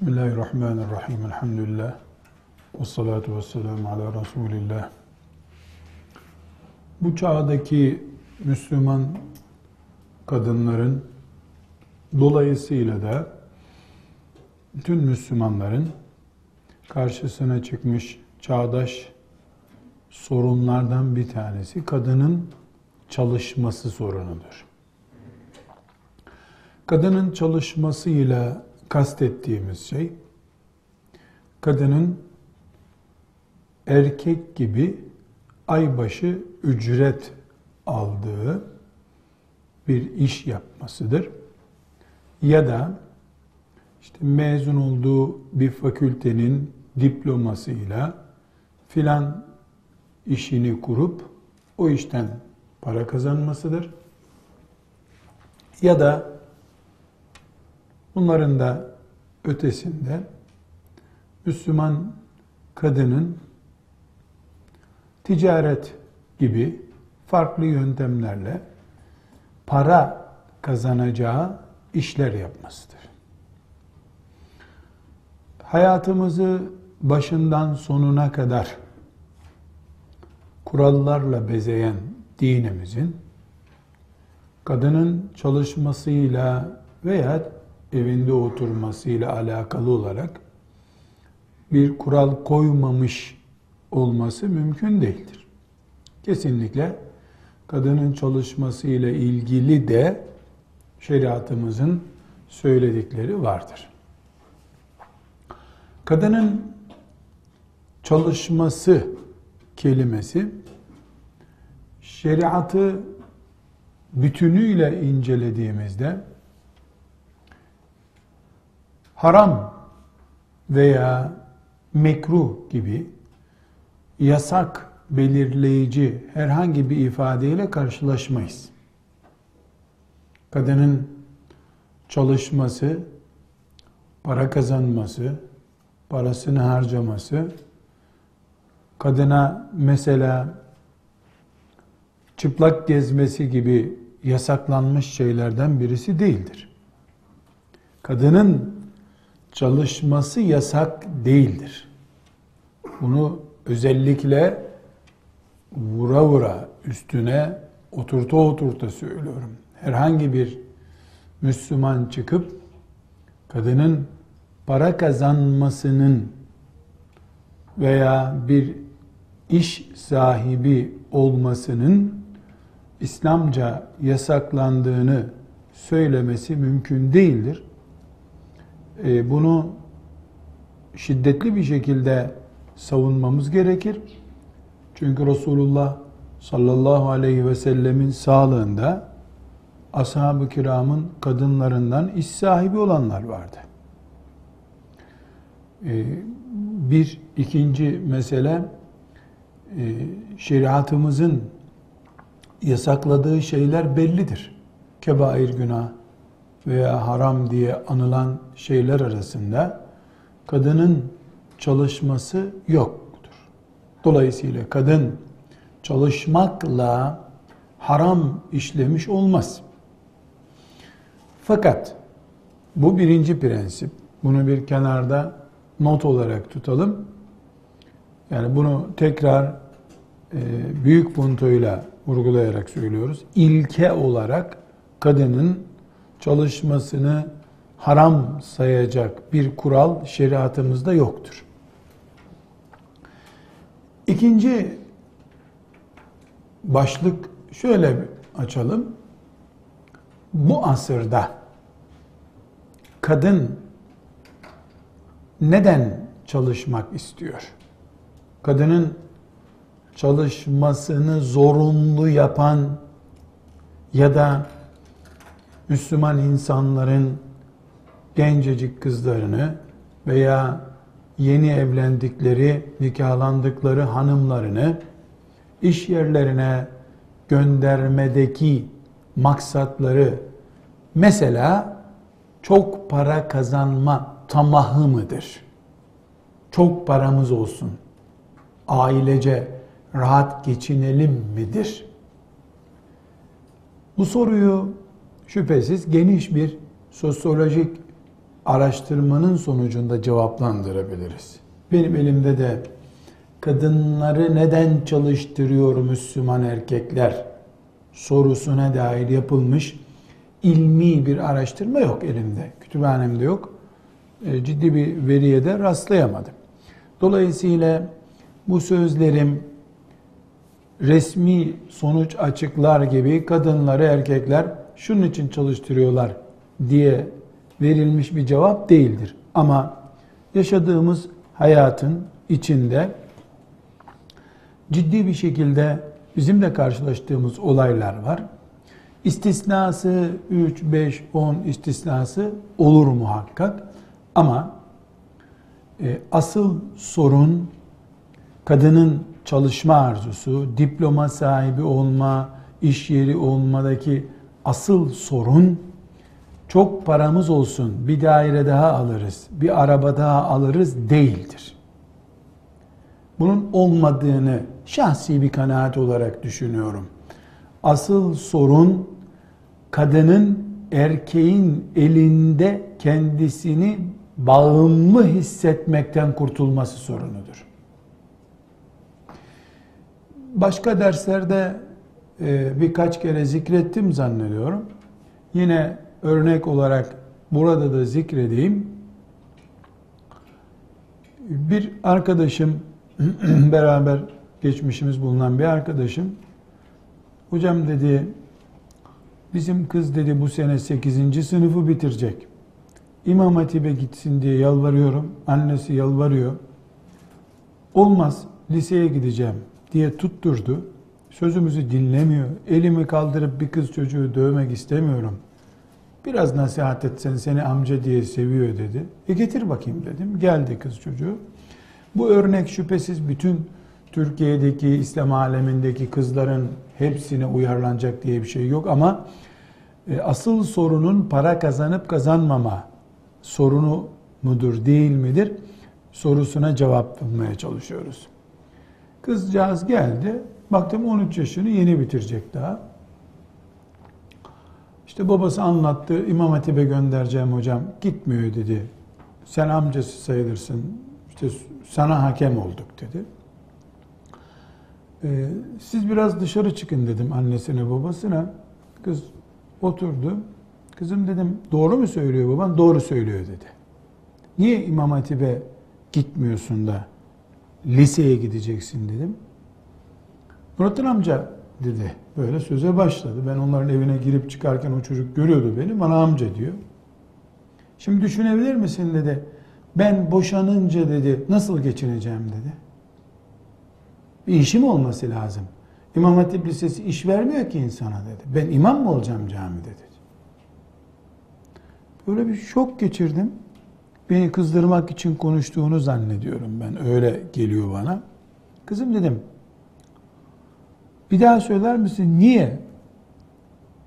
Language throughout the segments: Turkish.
Bismillahirrahmanirrahim. Elhamdülillah. Ve salatu ve selamu ala Resulillah. Bu çağdaki Müslüman kadınların dolayısıyla da bütün Müslümanların karşısına çıkmış çağdaş sorunlardan bir tanesi kadının çalışması sorunudur. Kadının çalışmasıyla kastettiğimiz şey kadının erkek gibi aybaşı ücret aldığı bir iş yapmasıdır. Ya da işte mezun olduğu bir fakültenin diplomasıyla filan işini kurup o işten para kazanmasıdır. Ya da bunların da ötesinde Müslüman kadının ticaret gibi farklı yöntemlerle para kazanacağı işler yapmasıdır. Hayatımızı başından sonuna kadar kurallarla bezeyen dinimizin kadının çalışmasıyla veya evinde oturmasıyla alakalı olarak bir kural koymamış olması mümkün değildir. Kesinlikle kadının çalışması ile ilgili de şeriatımızın söyledikleri vardır. Kadının çalışması kelimesi şeriatı bütünüyle incelediğimizde haram veya mekruh gibi yasak belirleyici herhangi bir ifadeyle karşılaşmayız. Kadının çalışması, para kazanması, parasını harcaması, kadına mesela çıplak gezmesi gibi yasaklanmış şeylerden birisi değildir. Kadının çalışması yasak değildir. Bunu özellikle vura vura üstüne oturta oturta söylüyorum. Herhangi bir Müslüman çıkıp kadının para kazanmasının veya bir iş sahibi olmasının İslamca yasaklandığını söylemesi mümkün değildir. E, bunu şiddetli bir şekilde savunmamız gerekir. Çünkü Resulullah sallallahu aleyhi ve sellemin sağlığında ashab-ı kiramın kadınlarından iş sahibi olanlar vardı. E, bir ikinci mesele e, şeriatımızın yasakladığı şeyler bellidir. Kebair günah, veya haram diye anılan şeyler arasında kadının çalışması yoktur. Dolayısıyla kadın çalışmakla haram işlemiş olmaz. Fakat bu birinci prensip. Bunu bir kenarda not olarak tutalım. Yani bunu tekrar e, büyük puntoyla vurgulayarak söylüyoruz. İlke olarak kadının çalışmasını haram sayacak bir kural şeriatımızda yoktur. İkinci başlık şöyle açalım. Bu asırda kadın neden çalışmak istiyor? Kadının çalışmasını zorunlu yapan ya da Müslüman insanların gencecik kızlarını veya yeni evlendikleri, nikahlandıkları hanımlarını iş yerlerine göndermedeki maksatları mesela çok para kazanma tamahı mıdır? Çok paramız olsun. Ailece rahat geçinelim midir? Bu soruyu şüphesiz geniş bir sosyolojik araştırmanın sonucunda cevaplandırabiliriz. Benim elimde de kadınları neden çalıştırıyor Müslüman erkekler sorusuna dair yapılmış ilmi bir araştırma yok elimde. Kütüphanemde yok. E, ciddi bir veriye de rastlayamadım. Dolayısıyla bu sözlerim resmi sonuç açıklar gibi kadınları erkekler şunun için çalıştırıyorlar diye verilmiş bir cevap değildir. Ama yaşadığımız hayatın içinde ciddi bir şekilde bizim de karşılaştığımız olaylar var. İstisnası 3, 5, 10 istisnası olur muhakkak. Ama e, asıl sorun kadının çalışma arzusu, diploma sahibi olma, iş yeri olmadaki asıl sorun çok paramız olsun, bir daire daha alırız, bir araba daha alırız değildir. Bunun olmadığını şahsi bir kanaat olarak düşünüyorum. Asıl sorun kadının erkeğin elinde kendisini bağımlı hissetmekten kurtulması sorunudur. Başka derslerde e, birkaç kere zikrettim zannediyorum. Yine örnek olarak burada da zikredeyim. Bir arkadaşım beraber geçmişimiz bulunan bir arkadaşım hocam dedi bizim kız dedi bu sene 8. sınıfı bitirecek. İmam Hatip'e gitsin diye yalvarıyorum. Annesi yalvarıyor. Olmaz liseye gideceğim diye tutturdu. Sözümüzü dinlemiyor. Elimi kaldırıp bir kız çocuğu dövmek istemiyorum. Biraz nasihat etsen seni amca diye seviyor dedi. E getir bakayım dedim. Geldi kız çocuğu. Bu örnek şüphesiz bütün Türkiye'deki İslam alemindeki kızların hepsine uyarlanacak diye bir şey yok ama e, asıl sorunun para kazanıp kazanmama sorunu mudur değil midir sorusuna cevap bulmaya çalışıyoruz. Kızcağız geldi. Baktım 13 yaşını yeni bitirecek daha. İşte babası anlattı. İmam Hatip'e göndereceğim hocam. Gitmiyor dedi. Sen amcası sayılırsın. İşte sana hakem olduk dedi. Ee, siz biraz dışarı çıkın dedim annesine babasına. Kız oturdu. Kızım dedim doğru mu söylüyor baban? Doğru söylüyor dedi. Niye İmam Hatip'e gitmiyorsun da liseye gideceksin dedim. Nurattin amca dedi. Böyle söze başladı. Ben onların evine girip çıkarken o çocuk görüyordu beni. Bana amca diyor. Şimdi düşünebilir misin dedi. Ben boşanınca dedi nasıl geçineceğim dedi. Bir işim olması lazım. İmam Hatip Lisesi iş vermiyor ki insana dedi. Ben imam mı olacağım camide dedi. Böyle bir şok geçirdim. Beni kızdırmak için konuştuğunu zannediyorum ben. Öyle geliyor bana. Kızım dedim. Bir daha söyler misin? Niye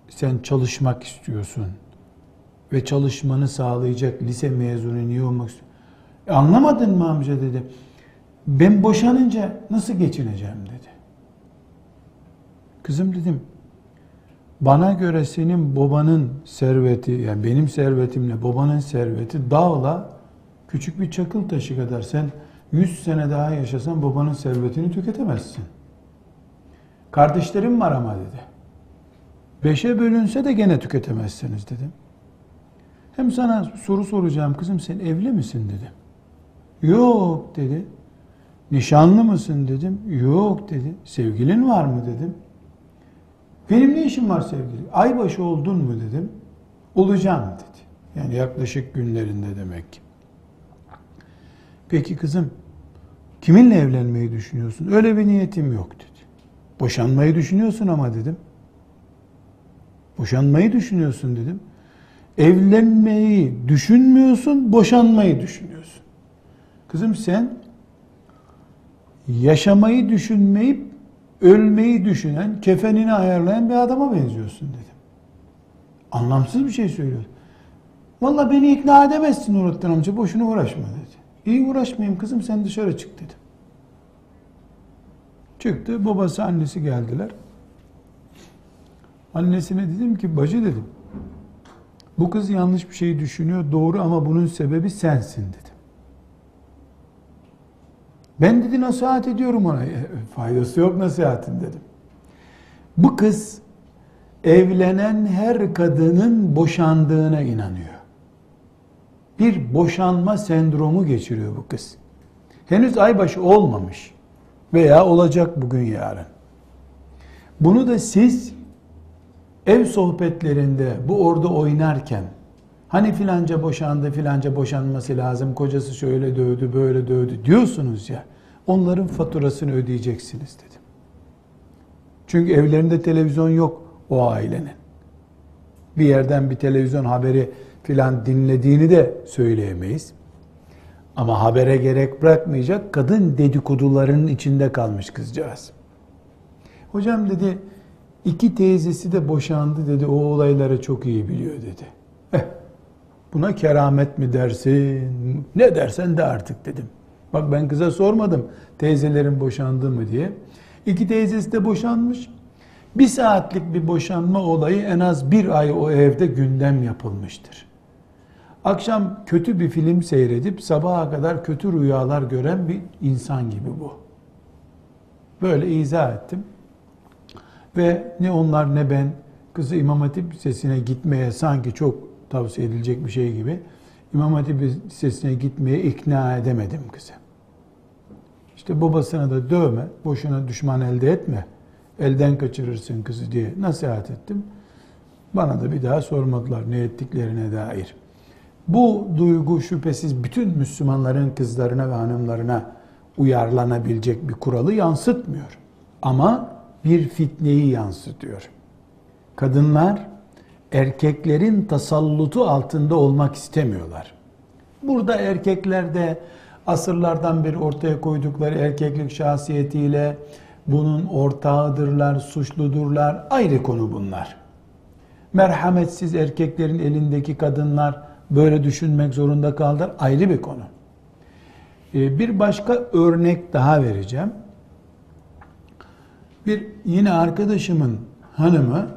sen çalışmak istiyorsun? Ve çalışmanı sağlayacak lise mezunu niye olmak istiyorsun? E anlamadın mı amca dedi. Ben boşanınca nasıl geçineceğim dedi. Kızım dedim bana göre senin babanın serveti yani benim servetimle babanın serveti dağla küçük bir çakıl taşı kadar sen 100 sene daha yaşasan babanın servetini tüketemezsin. Kardeşlerim var ama dedi. Beşe bölünse de gene tüketemezsiniz dedim. Hem sana soru soracağım kızım sen evli misin dedim. Yok dedi. Nişanlı mısın dedim. Yok dedi. Sevgilin var mı dedim. Benim ne işim var sevgili? Aybaşı oldun mu dedim. Olacağım dedi. Yani yaklaşık günlerinde demek ki. Peki kızım kiminle evlenmeyi düşünüyorsun? Öyle bir niyetim yok dedi. Boşanmayı düşünüyorsun ama dedim. Boşanmayı düşünüyorsun dedim. Evlenmeyi düşünmüyorsun, boşanmayı düşünüyorsun. Kızım sen yaşamayı düşünmeyip ölmeyi düşünen, kefenini ayarlayan bir adama benziyorsun dedim. Anlamsız bir şey söylüyor. Valla beni ikna edemezsin Nurattin amca, boşuna uğraşma dedi. İyi uğraşmayayım kızım sen dışarı çık dedim. Çıktı, babası annesi geldiler. Annesine dedim ki bacı dedim. Bu kız yanlış bir şey düşünüyor. Doğru ama bunun sebebi sensin dedim. Ben dedi nasihat ediyorum ona. E, faydası yok nasihatin dedim. Bu kız evlenen her kadının boşandığına inanıyor. Bir boşanma sendromu geçiriyor bu kız. Henüz aybaşı olmamış veya olacak bugün yarın. Bunu da siz ev sohbetlerinde bu orada oynarken hani filanca boşandı filanca boşanması lazım kocası şöyle dövdü böyle dövdü diyorsunuz ya onların faturasını ödeyeceksiniz dedim. Çünkü evlerinde televizyon yok o ailenin. Bir yerden bir televizyon haberi filan dinlediğini de söyleyemeyiz. Ama habere gerek bırakmayacak kadın dedikodularının içinde kalmış kızcağız. Hocam dedi iki teyzesi de boşandı dedi o olayları çok iyi biliyor dedi. Eh, buna keramet mi dersin ne dersen de artık dedim. Bak ben kıza sormadım teyzelerin boşandı mı diye. İki teyzesi de boşanmış. Bir saatlik bir boşanma olayı en az bir ay o evde gündem yapılmıştır. Akşam kötü bir film seyredip sabaha kadar kötü rüyalar gören bir insan gibi bu. Böyle izah ettim. Ve ne onlar ne ben kızı İmam Hatip Lisesi'ne gitmeye sanki çok tavsiye edilecek bir şey gibi İmam Hatip Lisesi'ne gitmeye ikna edemedim kızı. İşte babasına da dövme, boşuna düşman elde etme, elden kaçırırsın kızı diye nasihat ettim. Bana da bir daha sormadılar ne ettiklerine dair. Bu duygu şüphesiz bütün Müslümanların kızlarına ve hanımlarına uyarlanabilecek bir kuralı yansıtmıyor. Ama bir fitneyi yansıtıyor. Kadınlar erkeklerin tasallutu altında olmak istemiyorlar. Burada erkekler de asırlardan beri ortaya koydukları erkeklik şahsiyetiyle bunun ortağıdırlar, suçludurlar. Ayrı konu bunlar. Merhametsiz erkeklerin elindeki kadınlar böyle düşünmek zorunda kaldılar. Ayrı bir konu. Ee, bir başka örnek daha vereceğim. Bir yine arkadaşımın hanımı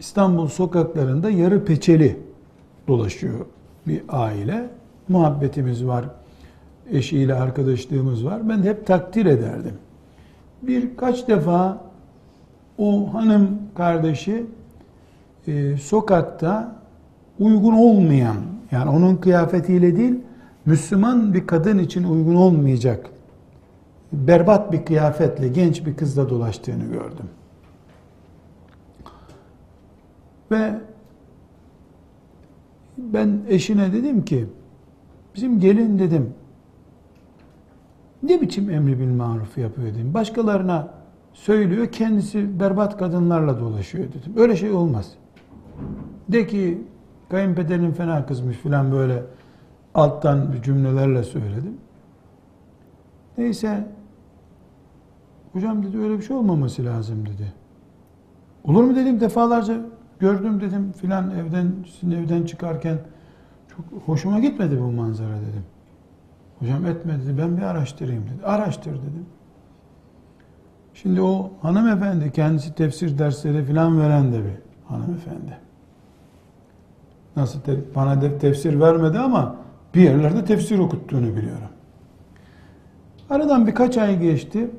İstanbul sokaklarında yarı peçeli dolaşıyor bir aile. Muhabbetimiz var. Eşiyle arkadaşlığımız var. Ben hep takdir ederdim. Birkaç defa o hanım kardeşi e, sokakta uygun olmayan yani onun kıyafetiyle değil Müslüman bir kadın için uygun olmayacak berbat bir kıyafetle genç bir kızla dolaştığını gördüm. Ve ben eşine dedim ki bizim gelin dedim ne biçim emri bil maruf yapıyor dedim. Başkalarına söylüyor kendisi berbat kadınlarla dolaşıyor dedim. Öyle şey olmaz. De ki kayınpederin fena kızmış filan böyle alttan cümlelerle söyledim. Neyse hocam dedi öyle bir şey olmaması lazım dedi. Olur mu dedim defalarca gördüm dedim filan evden sizin evden çıkarken çok hoşuma gitmedi bu manzara dedim. Hocam etmedi dedi ben bir araştırayım dedi. Araştır dedim. Şimdi o hanımefendi kendisi tefsir dersleri filan veren de bir hanımefendi. Nasıl te, bana de, tefsir vermedi ama bir yerlerde tefsir okuttuğunu biliyorum. Aradan birkaç ay geçti.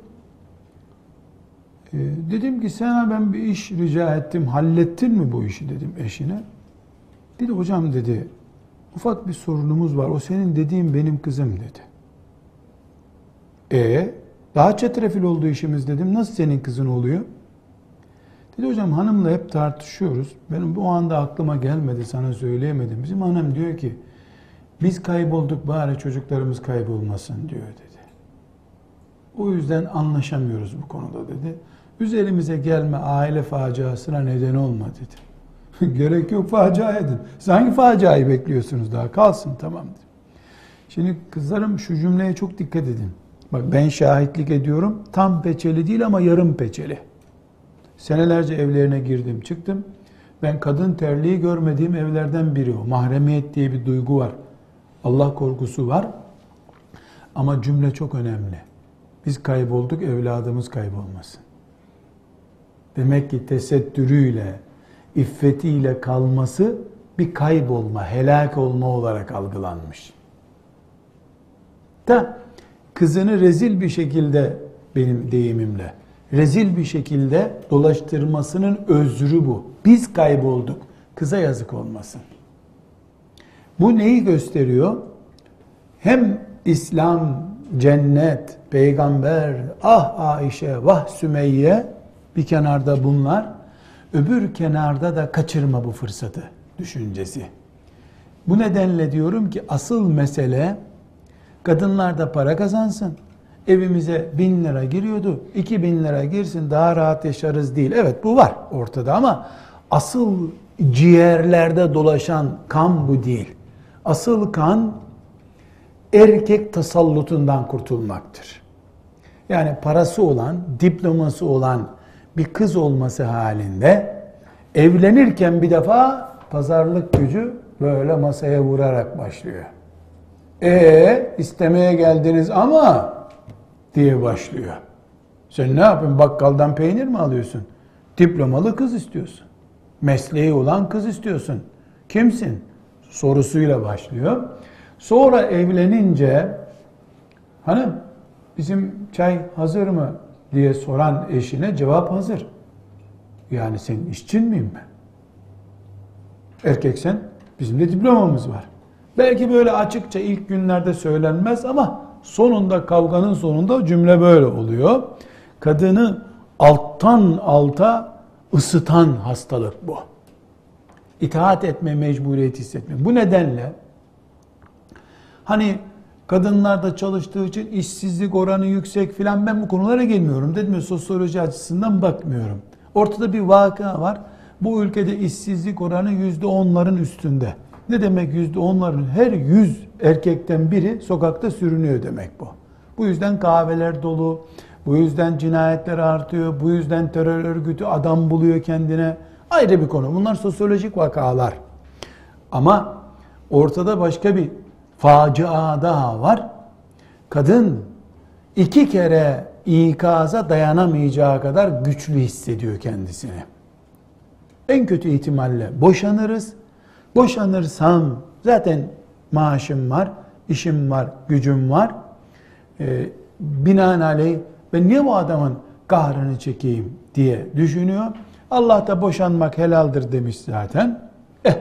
Ee, dedim ki sana ben bir iş rica ettim. Hallettin mi bu işi dedim eşine. Dedi hocam dedi ufak bir sorunumuz var. O senin dediğin benim kızım dedi. E daha çetrefil oldu işimiz dedim. Nasıl senin kızın oluyor? Dedi hocam hanımla hep tartışıyoruz. Benim bu anda aklıma gelmedi sana söyleyemedim. Bizim hanım diyor ki biz kaybolduk bari çocuklarımız kaybolmasın diyor dedi. O yüzden anlaşamıyoruz bu konuda dedi. Üzerimize gelme aile faciasına neden olma dedi. Gerek yok facia edin. Siz hangi faciayı bekliyorsunuz daha? Kalsın tamam dedi. Şimdi kızlarım şu cümleye çok dikkat edin. Bak ben şahitlik ediyorum. Tam peçeli değil ama yarım peçeli. Senelerce evlerine girdim çıktım. Ben kadın terliği görmediğim evlerden biri o. Mahremiyet diye bir duygu var. Allah korkusu var. Ama cümle çok önemli. Biz kaybolduk, evladımız kaybolmasın. Demek ki tesettürüyle, iffetiyle kalması bir kaybolma, helak olma olarak algılanmış. Da kızını rezil bir şekilde benim deyimimle rezil bir şekilde dolaştırmasının özrü bu. Biz kaybolduk. Kıza yazık olmasın. Bu neyi gösteriyor? Hem İslam, cennet, peygamber, ah Ayşe, vah Sümeyye bir kenarda bunlar. Öbür kenarda da kaçırma bu fırsatı düşüncesi. Bu nedenle diyorum ki asıl mesele kadınlar da para kazansın. Evimize bin lira giriyordu. iki bin lira girsin daha rahat yaşarız değil. Evet bu var ortada ama asıl ciğerlerde dolaşan kan bu değil. Asıl kan erkek tasallutundan kurtulmaktır. Yani parası olan, diploması olan bir kız olması halinde evlenirken bir defa pazarlık gücü böyle masaya vurarak başlıyor. E istemeye geldiniz ama diye başlıyor. Sen ne yapıyorsun? Bakkaldan peynir mi alıyorsun? Diplomalı kız istiyorsun. Mesleği olan kız istiyorsun. Kimsin? Sorusuyla başlıyor. Sonra evlenince hanım bizim çay hazır mı diye soran eşine cevap hazır. Yani senin işçin miyim ben? Erkeksen bizim de diplomamız var. Belki böyle açıkça ilk günlerde söylenmez ama sonunda kavganın sonunda cümle böyle oluyor. Kadını alttan alta ısıtan hastalık bu. İtaat etme mecburiyeti hissetme. Bu nedenle hani kadınlar da çalıştığı için işsizlik oranı yüksek filan ben bu konulara gelmiyorum. Dedim ya sosyoloji açısından bakmıyorum. Ortada bir vaka var. Bu ülkede işsizlik oranı yüzde onların üstünde. Ne demek yüzde onların? Her yüz erkekten biri sokakta sürünüyor demek bu. Bu yüzden kahveler dolu, bu yüzden cinayetler artıyor, bu yüzden terör örgütü adam buluyor kendine. Ayrı bir konu. Bunlar sosyolojik vakalar. Ama ortada başka bir facia daha var. Kadın iki kere ikaza dayanamayacağı kadar güçlü hissediyor kendisini. En kötü ihtimalle boşanırız. Boşanırsam zaten maaşım var, işim var, gücüm var. Ee, binaenaleyh ben niye bu adamın kahrını çekeyim diye düşünüyor. Allah da boşanmak helaldir demiş zaten. Eh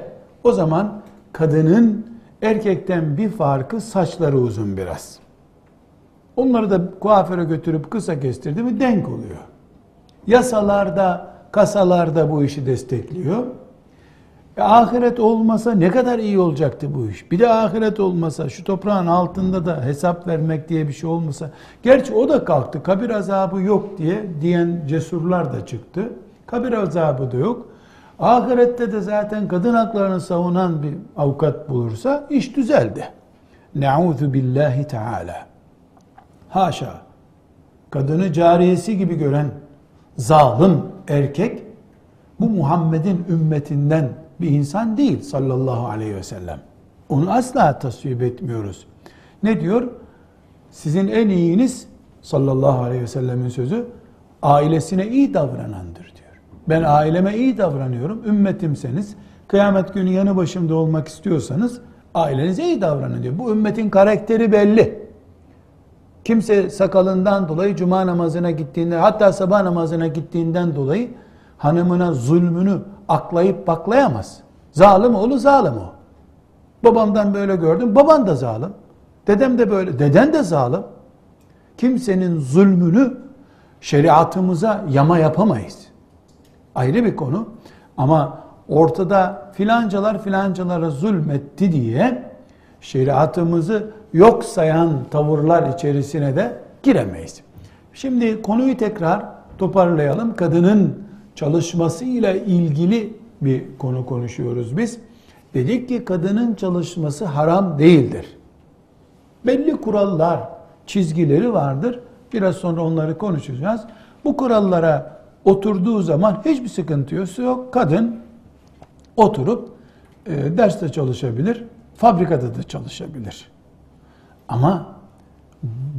o zaman kadının erkekten bir farkı saçları uzun biraz. Onları da kuaföre götürüp kısa kestirdi mi denk oluyor. Yasalarda, kasalarda bu işi destekliyor. E, ahiret olmasa ne kadar iyi olacaktı bu iş. Bir de ahiret olmasa, şu toprağın altında da hesap vermek diye bir şey olmasa. Gerçi o da kalktı. Kabir azabı yok diye diyen cesurlar da çıktı. Kabir azabı da yok. Ahirette de zaten kadın haklarını savunan bir avukat bulursa iş düzeldi. Ne'udhu billahi teala. Haşa. Kadını cariyesi gibi gören zalim erkek bu Muhammed'in ümmetinden bir insan değil sallallahu aleyhi ve sellem. Onu asla tasvip etmiyoruz. Ne diyor? Sizin en iyiniz sallallahu aleyhi ve sellemin sözü ailesine iyi davranandır diyor. Ben aileme iyi davranıyorum. Ümmetimseniz kıyamet günü yanı başımda olmak istiyorsanız ailenize iyi davranın diyor. Bu ümmetin karakteri belli. Kimse sakalından dolayı cuma namazına gittiğinde hatta sabah namazına gittiğinden dolayı hanımına zulmünü aklayıp baklayamaz. Zalim oğlu zalim o. Babamdan böyle gördüm. Baban da zalim. Dedem de böyle. Deden de zalim. Kimsenin zulmünü şeriatımıza yama yapamayız. Ayrı bir konu. Ama ortada filancalar filancalara zulmetti diye şeriatımızı yok sayan tavırlar içerisine de giremeyiz. Şimdi konuyu tekrar toparlayalım. Kadının çalışmasıyla ilgili bir konu konuşuyoruz biz. Dedik ki kadının çalışması haram değildir. Belli kurallar, çizgileri vardır. Biraz sonra onları konuşacağız. Bu kurallara oturduğu zaman hiçbir sıkıntı yok. Kadın oturup e, derste çalışabilir, fabrikada da çalışabilir. Ama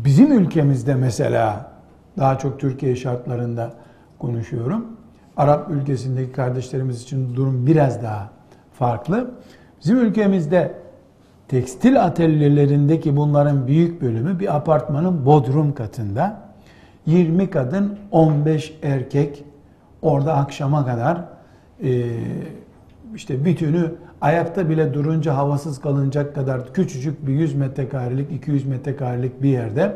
bizim ülkemizde mesela daha çok Türkiye şartlarında konuşuyorum. Arap ülkesindeki kardeşlerimiz için durum biraz daha farklı. Bizim ülkemizde tekstil atölyelerindeki bunların büyük bölümü bir apartmanın bodrum katında 20 kadın 15 erkek orada akşama kadar e, işte bütünü ayakta bile durunca havasız kalınacak kadar küçücük bir 100 metrekarelik 200 metrekarelik bir yerde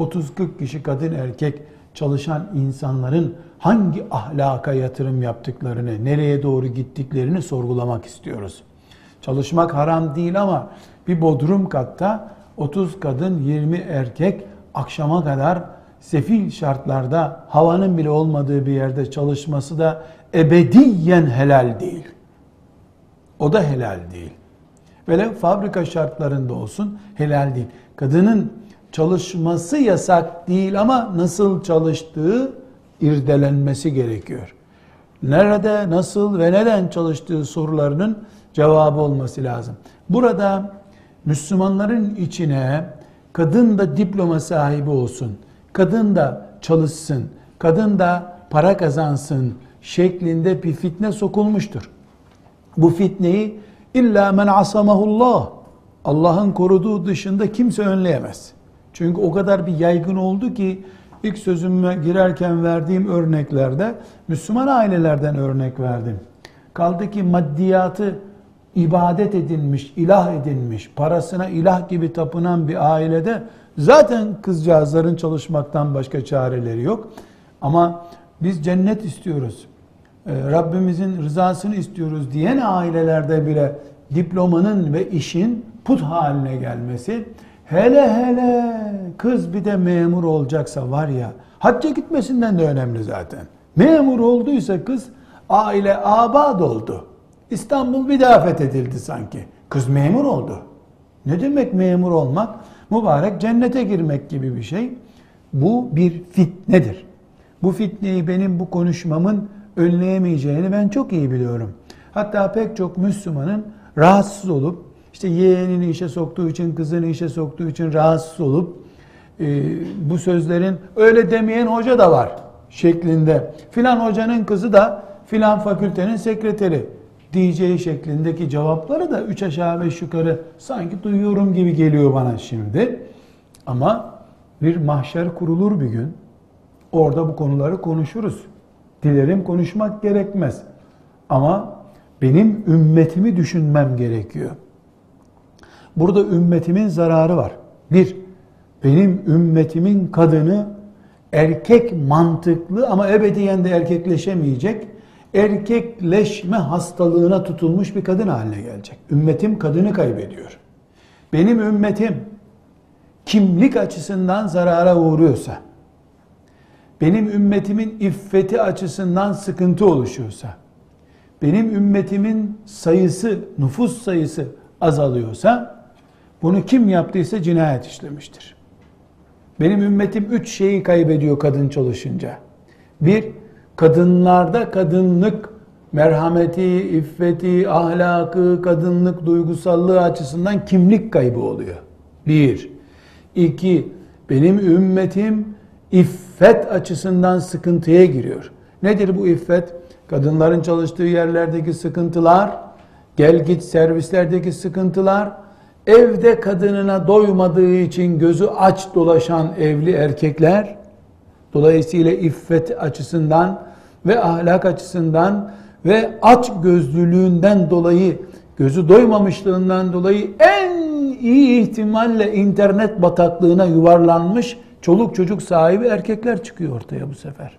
30-40 kişi kadın erkek çalışan insanların hangi ahlaka yatırım yaptıklarını, nereye doğru gittiklerini sorgulamak istiyoruz. Çalışmak haram değil ama bir bodrum katta 30 kadın 20 erkek akşama kadar sefil şartlarda havanın bile olmadığı bir yerde çalışması da ebediyen helal değil. O da helal değil. Böyle fabrika şartlarında olsun helal değil. Kadının çalışması yasak değil ama nasıl çalıştığı irdelenmesi gerekiyor. Nerede, nasıl ve neden çalıştığı sorularının cevabı olması lazım. Burada Müslümanların içine kadın da diploma sahibi olsun, kadın da çalışsın, kadın da para kazansın şeklinde bir fitne sokulmuştur. Bu fitneyi illa men asamahullah Allah'ın koruduğu dışında kimse önleyemez. Çünkü o kadar bir yaygın oldu ki ilk sözüme girerken verdiğim örneklerde Müslüman ailelerden örnek verdim. Kaldı ki maddiyatı ibadet edilmiş, ilah edilmiş, parasına ilah gibi tapınan bir ailede zaten kızcağızların çalışmaktan başka çareleri yok. Ama biz cennet istiyoruz. Ee, Rabbimizin rızasını istiyoruz diyen ailelerde bile diplomanın ve işin put haline gelmesi hele hele kız bir de memur olacaksa var ya hacca gitmesinden de önemli zaten. Memur olduysa kız aile abad oldu. İstanbul bir daha fethedildi sanki. Kız memur oldu. Ne demek memur olmak? Mübarek cennete girmek gibi bir şey. Bu bir fitnedir. Bu fitneyi benim bu konuşmamın önleyemeyeceğini ben çok iyi biliyorum. Hatta pek çok Müslümanın rahatsız olup işte yeğenini işe soktuğu için, kızını işe soktuğu için rahatsız olup e, bu sözlerin öyle demeyen hoca da var şeklinde. Filan hocanın kızı da filan fakültenin sekreteri diyeceği şeklindeki cevapları da üç aşağı beş yukarı sanki duyuyorum gibi geliyor bana şimdi. Ama bir mahşer kurulur bir gün. Orada bu konuları konuşuruz. Dilerim konuşmak gerekmez. Ama benim ümmetimi düşünmem gerekiyor. Burada ümmetimin zararı var. Bir, benim ümmetimin kadını erkek mantıklı ama ebediyen de erkekleşemeyecek, erkekleşme hastalığına tutulmuş bir kadın haline gelecek. Ümmetim kadını kaybediyor. Benim ümmetim kimlik açısından zarara uğruyorsa, benim ümmetimin iffeti açısından sıkıntı oluşuyorsa, benim ümmetimin sayısı, nüfus sayısı azalıyorsa, bunu kim yaptıysa cinayet işlemiştir. Benim ümmetim üç şeyi kaybediyor kadın çalışınca. Bir, kadınlarda kadınlık merhameti, iffeti, ahlakı, kadınlık duygusallığı açısından kimlik kaybı oluyor. Bir. İki, benim ümmetim iffet açısından sıkıntıya giriyor. Nedir bu iffet? Kadınların çalıştığı yerlerdeki sıkıntılar, gel git servislerdeki sıkıntılar, evde kadınına doymadığı için gözü aç dolaşan evli erkekler, dolayısıyla iffet açısından ve ahlak açısından ve aç gözlülüğünden dolayı, gözü doymamışlığından dolayı en iyi ihtimalle internet bataklığına yuvarlanmış çoluk çocuk sahibi erkekler çıkıyor ortaya bu sefer.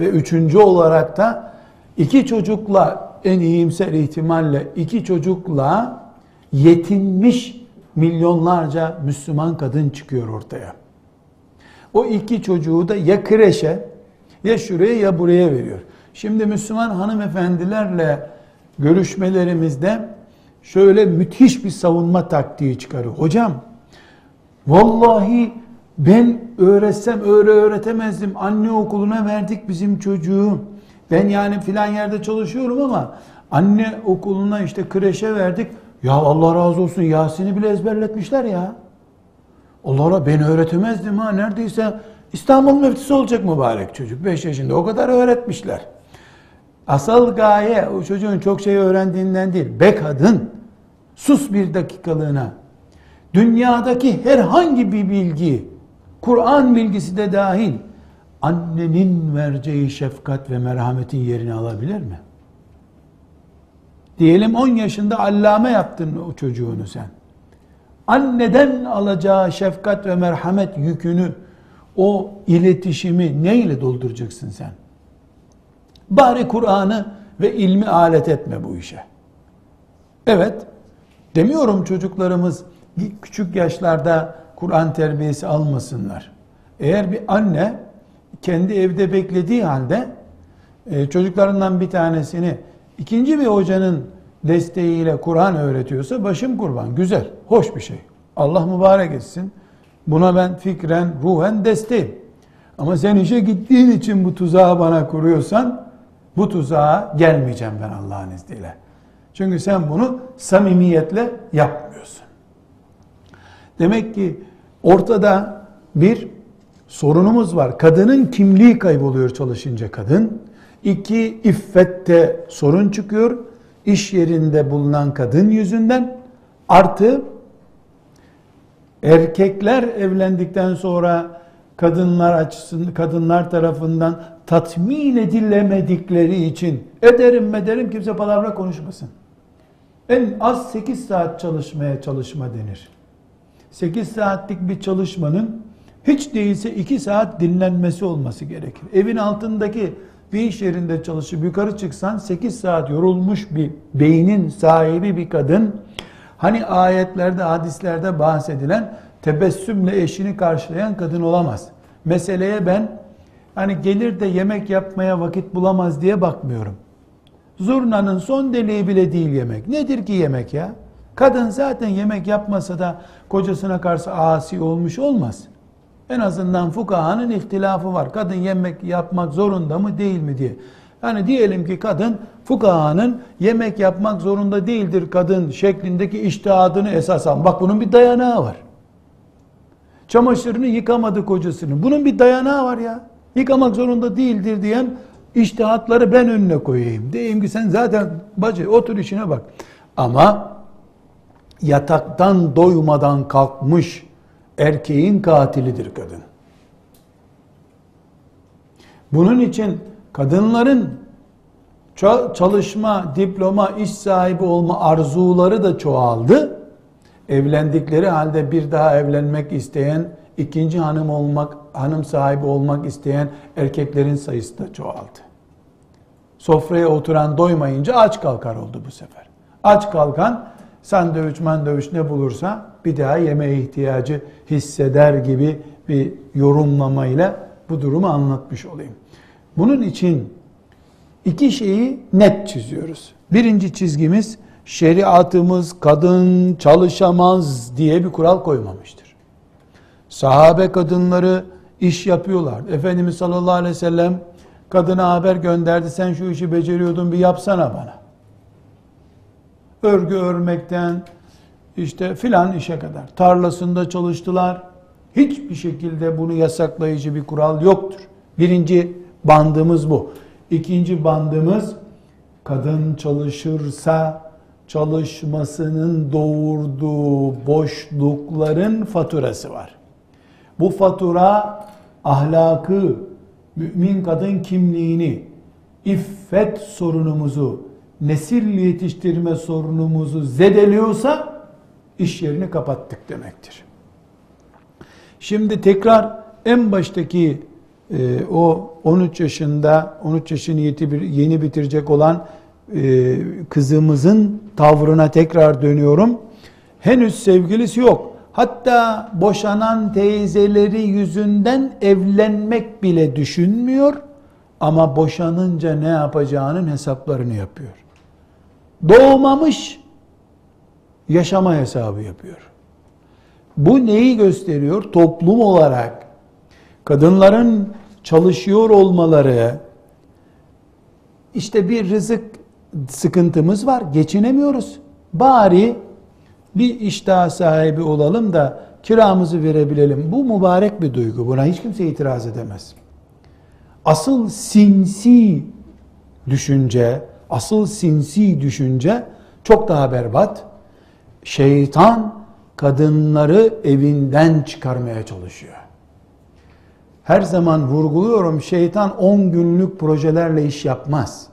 Ve üçüncü olarak da iki çocukla en iyimser ihtimalle iki çocukla yetinmiş milyonlarca Müslüman kadın çıkıyor ortaya. O iki çocuğu da ya kreşe ya şuraya ya buraya veriyor. Şimdi Müslüman hanımefendilerle görüşmelerimizde şöyle müthiş bir savunma taktiği çıkarıyor. Hocam vallahi ben öğretsem öyle öğretemezdim. Anne okuluna verdik bizim çocuğu. Ben yani filan yerde çalışıyorum ama anne okuluna işte kreşe verdik. Ya Allah razı olsun Yasin'i bile ezberletmişler ya. Allah Allah ben öğretemezdim ha neredeyse İstanbul müftüsü olacak mübarek çocuk 5 yaşında o kadar öğretmişler. Asıl gaye o çocuğun çok şey öğrendiğinden değil. Be kadın sus bir dakikalığına. Dünyadaki herhangi bir bilgi, Kur'an bilgisi de dahil annenin vereceği şefkat ve merhametin yerini alabilir mi? Diyelim 10 yaşında allame yaptın o çocuğunu sen. Anneden alacağı şefkat ve merhamet yükünü, o iletişimi neyle dolduracaksın sen? Bari Kur'an'ı ve ilmi alet etme bu işe. Evet, demiyorum çocuklarımız küçük yaşlarda Kur'an terbiyesi almasınlar. Eğer bir anne kendi evde beklediği halde e, çocuklarından bir tanesini ikinci bir hocanın desteğiyle Kur'an öğretiyorsa başım kurban. Güzel, hoş bir şey. Allah mübarek etsin. Buna ben fikren, ruhen desteğim. Ama sen işe gittiğin için bu tuzağı bana kuruyorsan bu tuzağa gelmeyeceğim ben Allah'ın izniyle. Çünkü sen bunu samimiyetle yapmıyorsun. Demek ki ortada bir sorunumuz var. Kadının kimliği kayboluyor çalışınca kadın. İki, iffette sorun çıkıyor. İş yerinde bulunan kadın yüzünden. Artı erkekler evlendikten sonra kadınlar açısından kadınlar tarafından tatmin edilemedikleri için ederim ederim kimse palavra konuşmasın. En az 8 saat çalışmaya çalışma denir. 8 saatlik bir çalışmanın hiç değilse 2 saat dinlenmesi olması gerekir. Evin altındaki bir iş yerinde çalışıp yukarı çıksan 8 saat yorulmuş bir beynin sahibi bir kadın hani ayetlerde hadislerde bahsedilen tebessümle eşini karşılayan kadın olamaz. Meseleye ben hani gelir de yemek yapmaya vakit bulamaz diye bakmıyorum. Zurnanın son deliği bile değil yemek. Nedir ki yemek ya? Kadın zaten yemek yapmasa da kocasına karşı asi olmuş olmaz. En azından fukahanın ihtilafı var. Kadın yemek yapmak zorunda mı değil mi diye. Yani diyelim ki kadın fukahanın yemek yapmak zorunda değildir kadın şeklindeki iştihadını esas al. Bak bunun bir dayanağı var. Çamaşırını yıkamadı kocasını. Bunun bir dayanağı var ya. Yıkamak zorunda değildir diyen iştihatları ben önüne koyayım. Diyeyim ki sen zaten bacı otur işine bak. Ama yataktan doymadan kalkmış erkeğin katilidir kadın. Bunun için kadınların çalışma, diploma, iş sahibi olma arzuları da çoğaldı. Evlendikleri halde bir daha evlenmek isteyen, ikinci hanım olmak, hanım sahibi olmak isteyen erkeklerin sayısı da çoğaldı. Sofraya oturan doymayınca aç kalkar oldu bu sefer. Aç kalkan sandviç mandviç ne bulursa bir daha yeme ihtiyacı hisseder gibi bir yorumlamayla bu durumu anlatmış olayım. Bunun için iki şeyi net çiziyoruz. Birinci çizgimiz şeriatımız kadın çalışamaz diye bir kural koymamıştır. Sahabe kadınları iş yapıyorlar. Efendimiz sallallahu aleyhi ve sellem kadına haber gönderdi. Sen şu işi beceriyordun bir yapsana bana. Örgü örmekten işte filan işe kadar. Tarlasında çalıştılar. Hiçbir şekilde bunu yasaklayıcı bir kural yoktur. Birinci bandımız bu. İkinci bandımız kadın çalışırsa çalışmasının doğurduğu boşlukların faturası var. Bu fatura ahlakı, mümin kadın kimliğini, iffet sorunumuzu, nesil yetiştirme sorunumuzu zedeliyorsa iş yerini kapattık demektir. Şimdi tekrar en baştaki e, o 13 yaşında 13 yaşını yeni bitirecek olan e, kızımızın tavrına tekrar dönüyorum. Henüz sevgilisi yok. Hatta boşanan teyzeleri yüzünden evlenmek bile düşünmüyor. Ama boşanınca ne yapacağının hesaplarını yapıyor. Doğmamış yaşama hesabı yapıyor. Bu neyi gösteriyor? Toplum olarak kadınların çalışıyor olmaları işte bir rızık sıkıntımız var. Geçinemiyoruz. Bari bir iştah sahibi olalım da kiramızı verebilelim. Bu mübarek bir duygu. Buna hiç kimse itiraz edemez. Asıl sinsi düşünce, asıl sinsi düşünce çok daha berbat. Şeytan kadınları evinden çıkarmaya çalışıyor. Her zaman vurguluyorum şeytan 10 günlük projelerle iş yapmaz.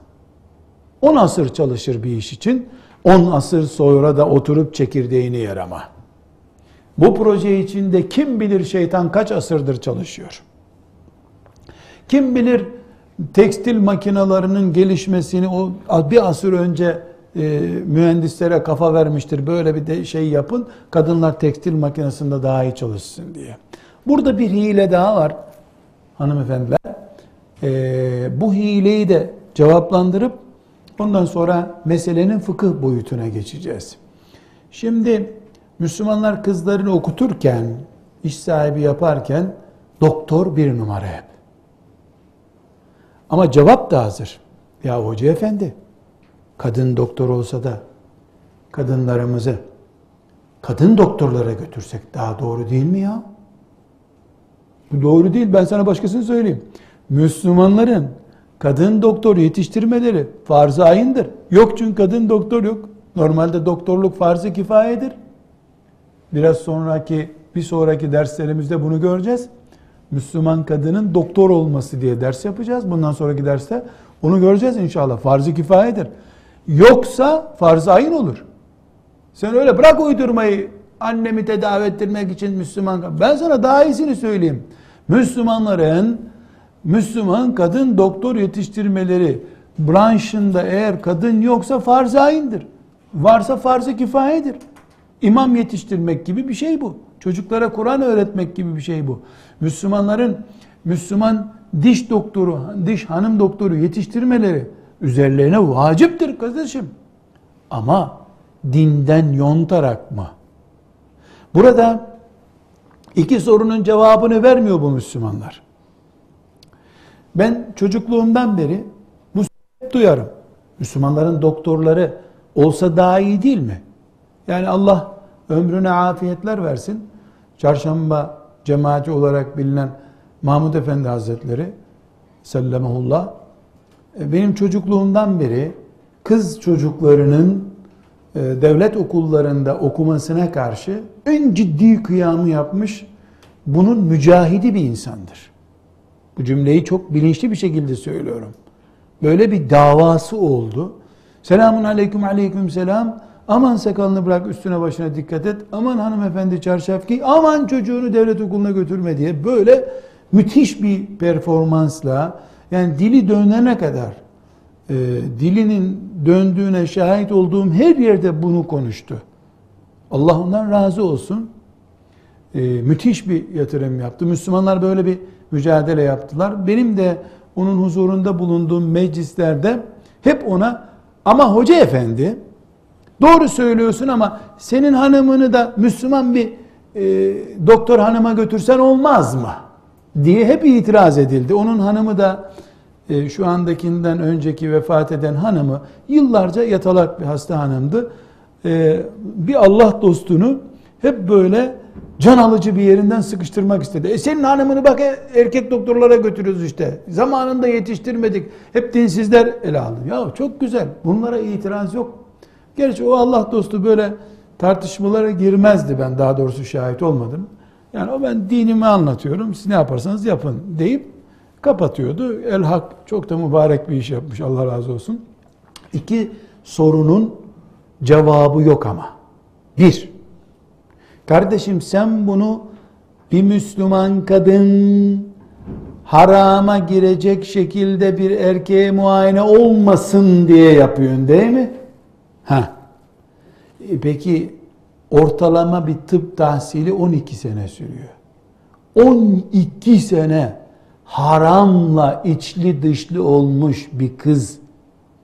10 asır çalışır bir iş için. 10 asır sonra da oturup çekirdeğini yer ama. Bu proje içinde kim bilir şeytan kaç asırdır çalışıyor. Kim bilir tekstil makinalarının gelişmesini o bir asır önce e, mühendislere kafa vermiştir. Böyle bir de şey yapın. Kadınlar tekstil makinesinde daha iyi çalışsın diye. Burada bir hile daha var hanımefendiler. E, bu hileyi de cevaplandırıp ondan sonra meselenin fıkıh boyutuna geçeceğiz. Şimdi Müslümanlar kızlarını okuturken, iş sahibi yaparken doktor bir numara hep. Ama cevap da hazır. Ya hoca efendi, kadın doktor olsa da kadınlarımızı kadın doktorlara götürsek daha doğru değil mi ya? Bu doğru değil. Ben sana başkasını söyleyeyim. Müslümanların kadın doktor yetiştirmeleri farz-ı ayındır. Yok çünkü kadın doktor yok. Normalde doktorluk farz-ı kifayedir. Biraz sonraki bir sonraki derslerimizde bunu göreceğiz. Müslüman kadının doktor olması diye ders yapacağız. Bundan sonraki derste onu göreceğiz inşallah. Farz-ı kifayedir. Yoksa farz-ı ayın olur. Sen öyle bırak uydurmayı annemi tedavi ettirmek için Müslüman. Ben sana daha iyisini söyleyeyim. Müslümanların Müslüman kadın doktor yetiştirmeleri branşında eğer kadın yoksa farz-ı ayındır. Varsa farz-ı kifayedir. İmam yetiştirmek gibi bir şey bu. Çocuklara Kur'an öğretmek gibi bir şey bu. Müslümanların Müslüman diş doktoru, diş hanım doktoru yetiştirmeleri üzerlerine vaciptir kardeşim. Ama dinden yontarak mı? Burada iki sorunun cevabını vermiyor bu Müslümanlar. Ben çocukluğumdan beri bu duyarım. Müslümanların doktorları olsa daha iyi değil mi? Yani Allah ömrüne afiyetler versin. Çarşamba cemaati olarak bilinen Mahmud Efendi Hazretleri sellemehullah e, benim çocukluğumdan beri kız çocuklarının e, devlet okullarında okumasına karşı en ciddi kıyamı yapmış bunun mücahidi bir insandır. Bu cümleyi çok bilinçli bir şekilde söylüyorum. Böyle bir davası oldu. Selamun aleyküm aleyküm selam. Aman sakalını bırak üstüne başına dikkat et. Aman hanımefendi çarşaf giy. Aman çocuğunu devlet okuluna götürme diye böyle müthiş bir performansla yani dili dönene kadar e, dilinin döndüğüne şahit olduğum her yerde bunu konuştu. Allah ondan razı olsun. E, müthiş bir yatırım yaptı. Müslümanlar böyle bir mücadele yaptılar. Benim de onun huzurunda bulunduğum meclislerde hep ona ama hoca efendi Doğru söylüyorsun ama senin hanımını da Müslüman bir e, doktor hanıma götürsen olmaz mı? diye hep itiraz edildi. Onun hanımı da e, şu andakinden önceki vefat eden hanımı yıllarca yatalak bir hasta hanımdı. E, bir Allah dostunu hep böyle can alıcı bir yerinden sıkıştırmak istedi. E senin hanımını bak e, erkek doktorlara götürüyoruz işte. Zamanında yetiştirmedik. Hep dinsizler ele aldı. Ya çok güzel. Bunlara itiraz yok. Gerçi o Allah dostu böyle tartışmalara girmezdi ben daha doğrusu şahit olmadım. Yani o ben dinimi anlatıyorum siz ne yaparsanız yapın deyip kapatıyordu. El Hak çok da mübarek bir iş yapmış Allah razı olsun. İki sorunun cevabı yok ama. Bir, kardeşim sen bunu bir Müslüman kadın harama girecek şekilde bir erkeğe muayene olmasın diye yapıyorsun değil mi? Ha. E peki ortalama bir tıp tahsili 12 sene sürüyor. 12 sene haramla içli dışlı olmuş bir kız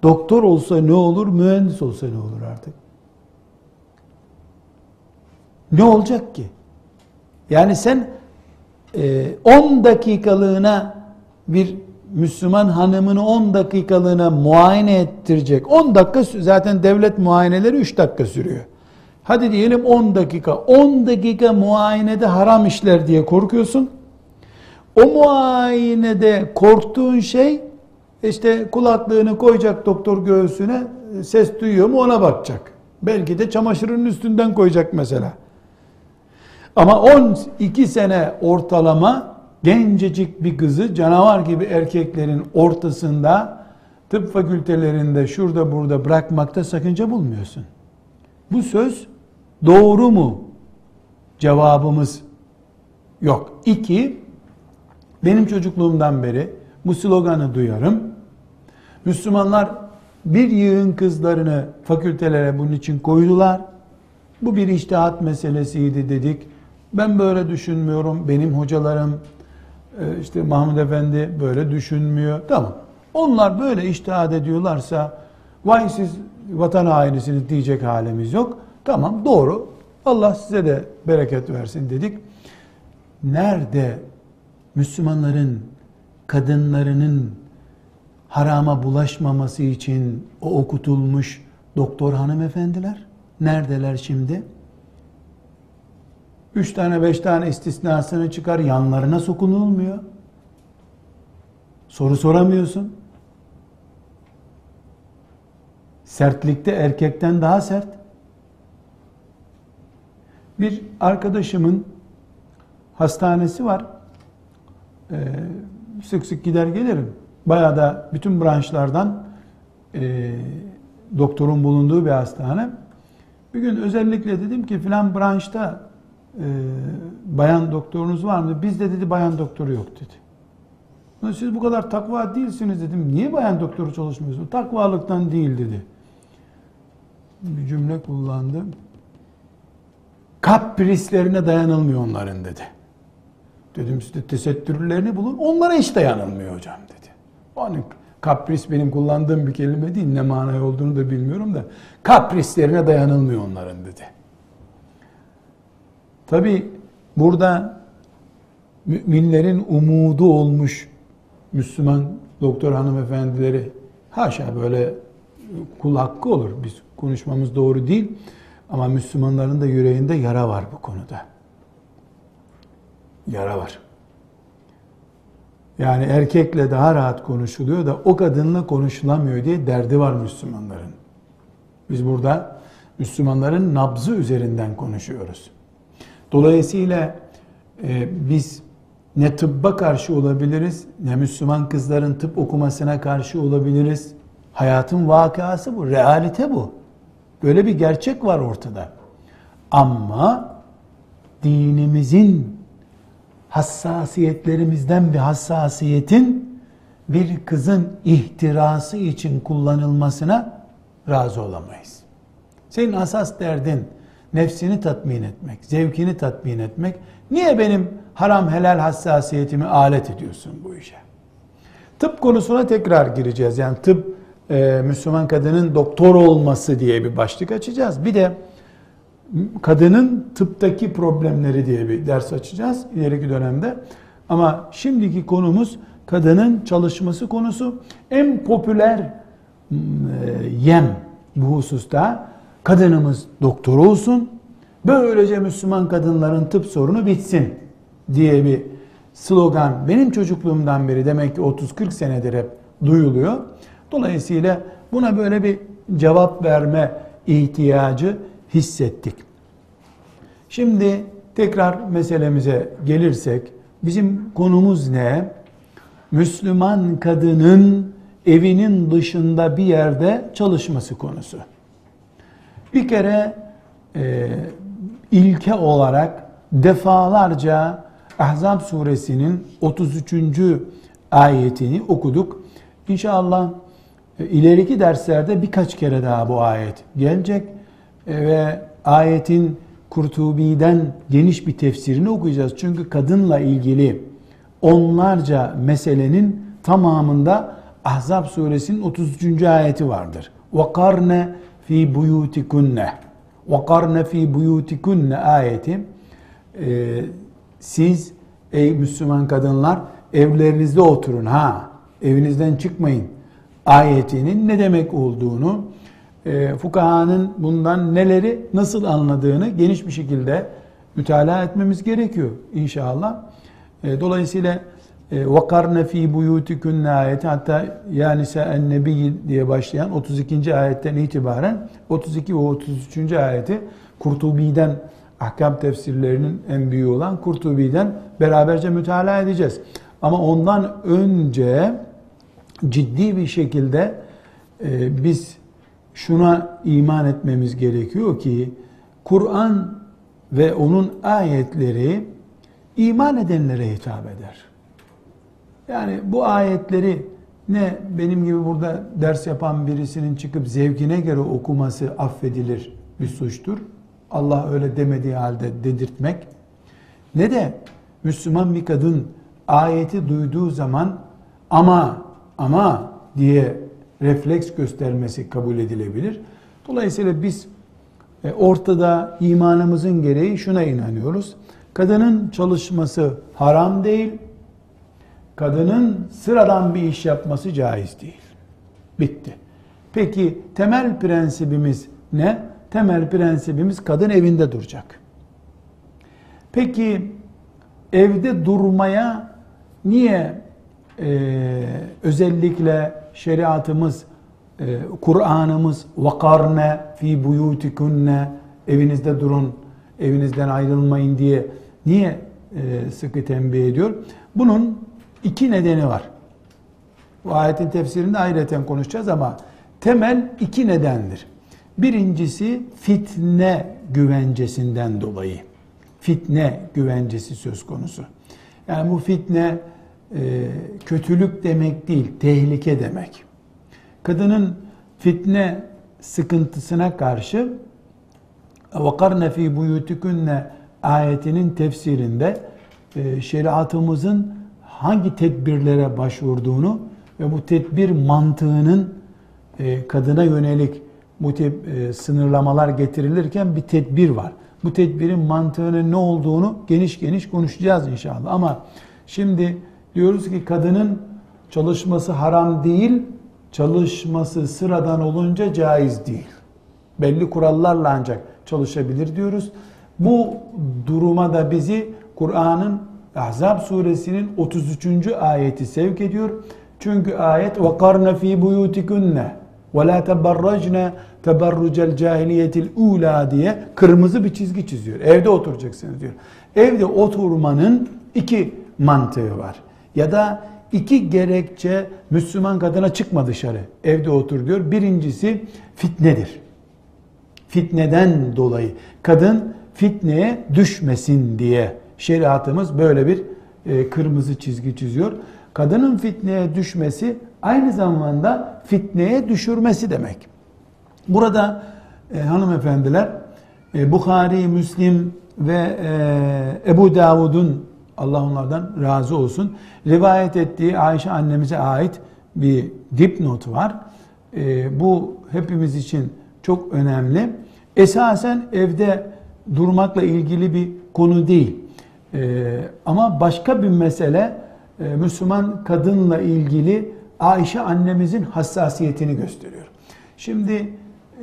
doktor olsa ne olur, mühendis olsa ne olur artık? Ne olacak ki? Yani sen 10 e, dakikalığına bir Müslüman hanımını 10 dakikalığına muayene ettirecek. 10 dakika zaten devlet muayeneleri 3 dakika sürüyor. Hadi diyelim 10 dakika. 10 dakika muayenede haram işler diye korkuyorsun. O muayenede korktuğun şey İşte kulaklığını koyacak doktor göğsüne ses duyuyor mu ona bakacak. Belki de çamaşırın üstünden koyacak mesela. Ama 12 sene ortalama gencecik bir kızı canavar gibi erkeklerin ortasında tıp fakültelerinde şurada burada bırakmakta sakınca bulmuyorsun. Bu söz doğru mu? Cevabımız yok. İki, benim çocukluğumdan beri bu sloganı duyarım. Müslümanlar bir yığın kızlarını fakültelere bunun için koydular. Bu bir iştihat meselesiydi dedik. Ben böyle düşünmüyorum. Benim hocalarım işte Mahmud Efendi böyle düşünmüyor. Tamam. Onlar böyle iştihad ediyorlarsa vay siz vatan hainisiniz diyecek halimiz yok. Tamam doğru. Allah size de bereket versin dedik. Nerede Müslümanların kadınlarının harama bulaşmaması için o okutulmuş doktor hanımefendiler neredeler şimdi? Üç tane beş tane istisnasını çıkar yanlarına sokunulmuyor. Soru soramıyorsun. Sertlikte erkekten daha sert. Bir arkadaşımın hastanesi var. Ee, sık sık gider gelirim. Bayağı da bütün branşlardan e, doktorun bulunduğu bir hastane. Bir gün özellikle dedim ki filan branşta bayan doktorunuz var mı? Bizde dedi bayan doktoru yok dedi. Siz bu kadar takva değilsiniz dedim. Niye bayan doktoru çalışmıyorsunuz? Takvalıktan değil dedi. Bir cümle kullandı. Kaprislerine dayanılmıyor onların dedi. Dedim size tesettürlerini bulun. Onlara hiç dayanılmıyor hocam dedi. Hani kapris benim kullandığım bir kelime değil. Ne manayı olduğunu da bilmiyorum da. Kaprislerine dayanılmıyor onların dedi. Tabi burada müminlerin umudu olmuş Müslüman doktor hanımefendileri haşa böyle kul hakkı olur. Biz konuşmamız doğru değil. Ama Müslümanların da yüreğinde yara var bu konuda. Yara var. Yani erkekle daha rahat konuşuluyor da o kadınla konuşulamıyor diye derdi var Müslümanların. Biz burada Müslümanların nabzı üzerinden konuşuyoruz. Dolayısıyla e, biz ne tıbba karşı olabiliriz, ne Müslüman kızların tıp okumasına karşı olabiliriz. Hayatın vakası bu, realite bu. Böyle bir gerçek var ortada. Ama dinimizin hassasiyetlerimizden bir hassasiyetin bir kızın ihtirası için kullanılmasına razı olamayız. Senin asas derdin nefsini tatmin etmek, zevkini tatmin etmek. Niye benim haram helal hassasiyetimi alet ediyorsun bu işe? Tıp konusuna tekrar gireceğiz. Yani tıp e, Müslüman kadının doktor olması diye bir başlık açacağız. Bir de kadının tıptaki problemleri diye bir ders açacağız ileriki dönemde. Ama şimdiki konumuz kadının çalışması konusu. En popüler e, yem bu hususta kadınımız doktor olsun. Böylece Müslüman kadınların tıp sorunu bitsin diye bir slogan benim çocukluğumdan beri demek ki 30-40 senedir hep duyuluyor. Dolayısıyla buna böyle bir cevap verme ihtiyacı hissettik. Şimdi tekrar meselemize gelirsek bizim konumuz ne? Müslüman kadının evinin dışında bir yerde çalışması konusu. Bir kere e, ilke olarak defalarca Ahzab suresinin 33. ayetini okuduk. İnşallah e, ileriki derslerde birkaç kere daha bu ayet gelecek e, ve ayetin Kurtubi'den geniş bir tefsirini okuyacağız. Çünkü kadınla ilgili onlarca meselenin tamamında Ahzab suresinin 33. ayeti vardır. وَقَرْنَ fi buyutikunne ve karne fi buyutikunne ayeti e, siz ey Müslüman kadınlar evlerinizde oturun ha evinizden çıkmayın ayetinin ne demek olduğunu e, fukahanın bundan neleri nasıl anladığını geniş bir şekilde mütalaa etmemiz gerekiyor inşallah. E, dolayısıyla وَقَرْنَ ف۪ي بُيُوتِكُنَّ ayeti hatta ya nisa nebi diye başlayan 32. ayetten itibaren 32 ve 33. ayeti Kurtubi'den ahkam tefsirlerinin en büyüğü olan Kurtubi'den beraberce mütalaa edeceğiz. Ama ondan önce ciddi bir şekilde e, biz şuna iman etmemiz gerekiyor ki Kur'an ve onun ayetleri iman edenlere hitap eder. Yani bu ayetleri ne benim gibi burada ders yapan birisinin çıkıp zevkine göre okuması affedilir bir suçtur. Allah öyle demediği halde dedirtmek. Ne de Müslüman bir kadın ayeti duyduğu zaman ama ama diye refleks göstermesi kabul edilebilir. Dolayısıyla biz e, ortada imanımızın gereği şuna inanıyoruz. Kadının çalışması haram değil, kadının sıradan bir iş yapması caiz değil. Bitti. Peki temel prensibimiz ne? Temel prensibimiz kadın evinde duracak. Peki evde durmaya niye e, özellikle şeriatımız, e, Kur'an'ımız vakarne fi buyutikunne evinizde durun, evinizden ayrılmayın diye niye e, sıkı tembih ediyor? Bunun iki nedeni var. Bu ayetin tefsirinde ayrıca konuşacağız ama temel iki nedendir. Birincisi fitne güvencesinden dolayı. Fitne güvencesi söz konusu. Yani bu fitne e, kötülük demek değil, tehlike demek. Kadının fitne sıkıntısına karşı وَقَرْنَ ف۪ي بُيُوتِكُنَّ ayetinin tefsirinde e, şeriatımızın hangi tedbirlere başvurduğunu ve bu tedbir mantığının e, kadına yönelik bu tip e, sınırlamalar getirilirken bir tedbir var. Bu tedbirin mantığının ne olduğunu geniş geniş konuşacağız inşallah. Ama şimdi diyoruz ki kadının çalışması haram değil, çalışması sıradan olunca caiz değil. Belli kurallarla ancak çalışabilir diyoruz. Bu duruma da bizi Kur'an'ın Ahzab suresinin 33. ayeti sevk ediyor. Çünkü ayet ve karne fi buyutikunne ve la teberracne teberrucel cahiliyetil ula diye kırmızı bir çizgi çiziyor. Evde oturacaksınız diyor. Evde oturmanın iki mantığı var. Ya da iki gerekçe Müslüman kadına çıkma dışarı. Evde otur diyor. Birincisi fitnedir. Fitneden dolayı kadın fitneye düşmesin diye şeriatımız böyle bir e, kırmızı çizgi çiziyor. Kadının fitneye düşmesi aynı zamanda fitneye düşürmesi demek. Burada e, hanımefendiler e, Bukhari, Müslim ve e, Ebu Davud'un Allah onlardan razı olsun rivayet ettiği Ayşe annemize ait bir dipnot var. E, bu hepimiz için çok önemli. Esasen evde durmakla ilgili bir konu değil. E, ama başka bir mesele e, Müslüman kadınla ilgili Ayşe annemizin hassasiyetini gösteriyor. Şimdi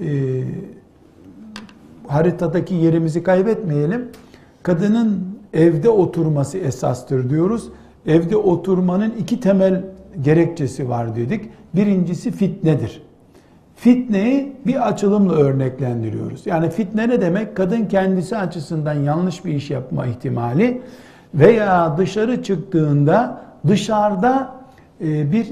e, haritadaki yerimizi kaybetmeyelim. Kadının evde oturması esastır diyoruz. Evde oturmanın iki temel gerekçesi var dedik. Birincisi fitnedir. Fitneyi bir açılımla örneklendiriyoruz. Yani fitne ne demek? Kadın kendisi açısından yanlış bir iş yapma ihtimali veya dışarı çıktığında dışarıda e, bir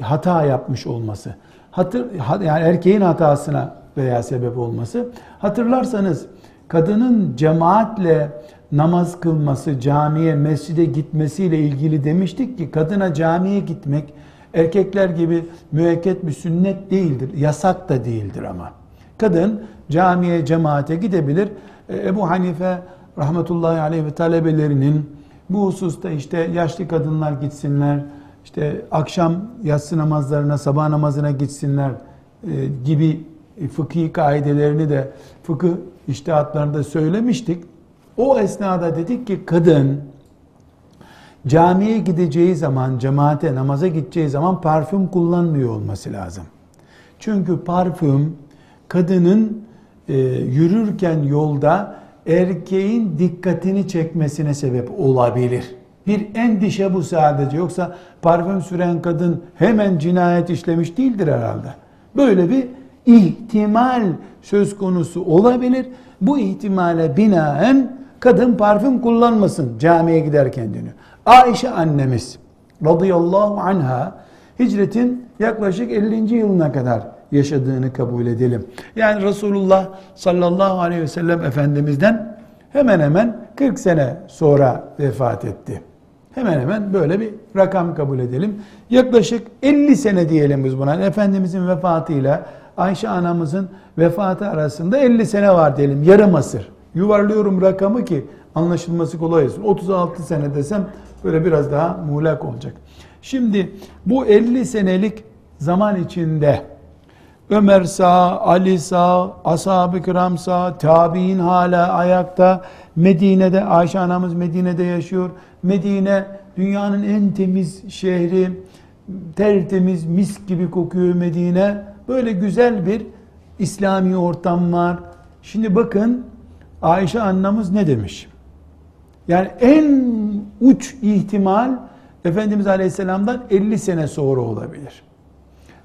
hata yapmış olması. Hatır, yani erkeğin hatasına veya sebep olması. Hatırlarsanız kadının cemaatle namaz kılması, camiye, mescide gitmesiyle ilgili demiştik ki kadına camiye gitmek erkekler gibi müekket bir sünnet değildir. Yasak da değildir ama. Kadın camiye, cemaate gidebilir. E, Ebu Hanife rahmetullahi aleyh ve talebelerinin bu hususta işte yaşlı kadınlar gitsinler, işte akşam yatsı namazlarına, sabah namazına gitsinler e, gibi fıkhi kaidelerini de fıkıh iştihatlarında söylemiştik. O esnada dedik ki kadın camiye gideceği zaman, cemaate, namaza gideceği zaman parfüm kullanmıyor olması lazım. Çünkü parfüm kadının e, yürürken yolda erkeğin dikkatini çekmesine sebep olabilir. Bir endişe bu sadece. Yoksa parfüm süren kadın hemen cinayet işlemiş değildir herhalde. Böyle bir ihtimal söz konusu olabilir. Bu ihtimale binaen kadın parfüm kullanmasın camiye giderken deniyor. Ayşe annemiz radıyallahu anha hicretin yaklaşık 50. yılına kadar yaşadığını kabul edelim. Yani Resulullah sallallahu aleyhi ve sellem Efendimiz'den hemen hemen 40 sene sonra vefat etti. Hemen hemen böyle bir rakam kabul edelim. Yaklaşık 50 sene diyelim biz buna. Efendimizin vefatıyla Ayşe anamızın vefatı arasında 50 sene var diyelim. Yarım asır. Yuvarlıyorum rakamı ki anlaşılması kolay olsun. 36 sene desem böyle biraz daha muğlak olacak. Şimdi bu 50 senelik zaman içinde Ömer sağ, Ali sağ, ashab-ı kiram sağ, tabi'in hala ayakta. Medine'de, Ayşe anamız Medine'de yaşıyor. Medine dünyanın en temiz şehri, tertemiz, mis gibi kokuyor Medine. Böyle güzel bir İslami ortam var. Şimdi bakın Ayşe annemiz ne demiş? Yani en uç ihtimal Efendimiz Aleyhisselam'dan 50 sene sonra olabilir.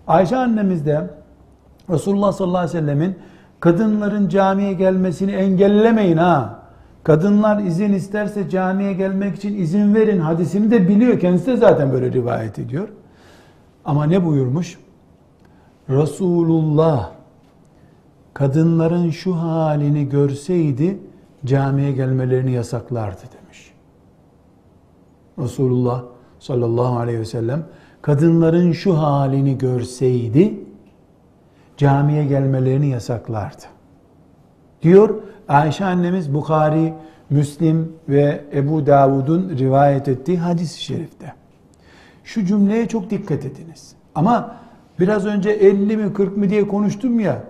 Ayşe annemiz de Resulullah sallallahu aleyhi ve sellemin kadınların camiye gelmesini engellemeyin ha. Kadınlar izin isterse camiye gelmek için izin verin hadisini de biliyor. Kendisi de zaten böyle rivayet ediyor. Ama ne buyurmuş? Resulullah kadınların şu halini görseydi camiye gelmelerini yasaklardı demiş. Resulullah sallallahu aleyhi ve sellem kadınların şu halini görseydi camiye gelmelerini yasaklardı. Diyor Ayşe annemiz Bukhari, Müslim ve Ebu Davud'un rivayet ettiği hadis-i şerifte. Şu cümleye çok dikkat ediniz. Ama biraz önce 50 mi 40 mı diye konuştum ya.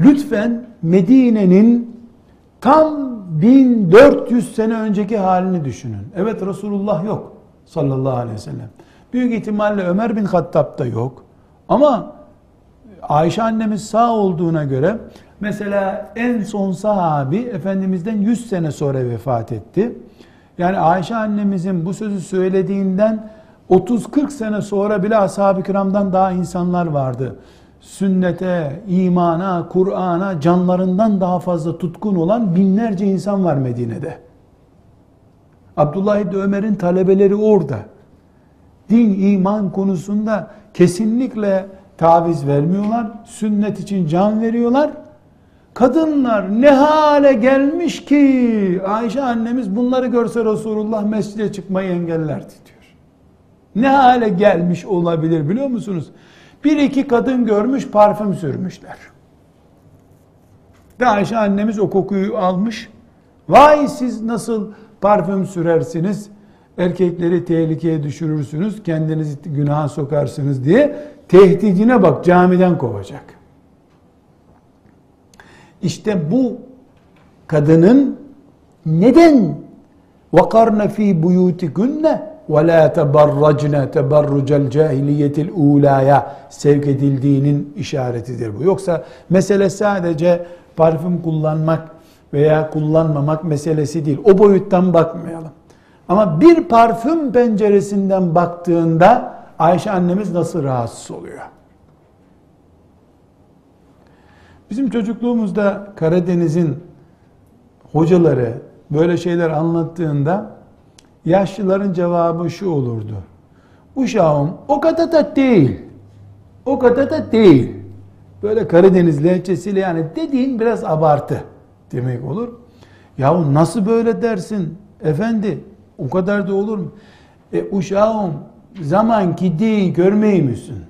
Lütfen Medine'nin tam 1400 sene önceki halini düşünün. Evet Resulullah yok sallallahu aleyhi ve sellem. Büyük ihtimalle Ömer bin Hattab da yok. Ama Ayşe annemiz sağ olduğuna göre mesela en son sahabi Efendimiz'den 100 sene sonra vefat etti. Yani Ayşe annemizin bu sözü söylediğinden 30-40 sene sonra bile ashab-ı kiramdan daha insanlar vardı. Sünnete, imana, Kur'an'a canlarından daha fazla tutkun olan binlerce insan var Medine'de. Abdullah İbni Ömer'in talebeleri orada. Din, iman konusunda kesinlikle taviz vermiyorlar. Sünnet için can veriyorlar. Kadınlar ne hale gelmiş ki Ayşe annemiz bunları görse Resulullah mescide çıkmayı engellerdi diyor. Ne hale gelmiş olabilir biliyor musunuz? Bir iki kadın görmüş parfüm sürmüşler. Ve Ayşe annemiz o kokuyu almış. Vay siz nasıl parfüm sürersiniz? Erkekleri tehlikeye düşürürsünüz, kendinizi günaha sokarsınız diye tehdidine bak camiden kovacak. İşte bu kadının neden vakarna fi buyutikunne ve la tebarracne tebarrucel cahiliyetil ulaya sevk edildiğinin işaretidir bu. Yoksa mesele sadece parfüm kullanmak veya kullanmamak meselesi değil. O boyuttan bakmayalım. Ama bir parfüm penceresinden baktığında Ayşe annemiz nasıl rahatsız oluyor? Bizim çocukluğumuzda Karadeniz'in hocaları böyle şeyler anlattığında yaşlıların cevabı şu olurdu. Uşağım o kadar da değil. O kadar da değil. Böyle Karadeniz lehçesiyle yani dediğin biraz abartı demek olur. Yahu nasıl böyle dersin efendi? O kadar da olur mu? E uşağım zaman gidiği görmeyi misin?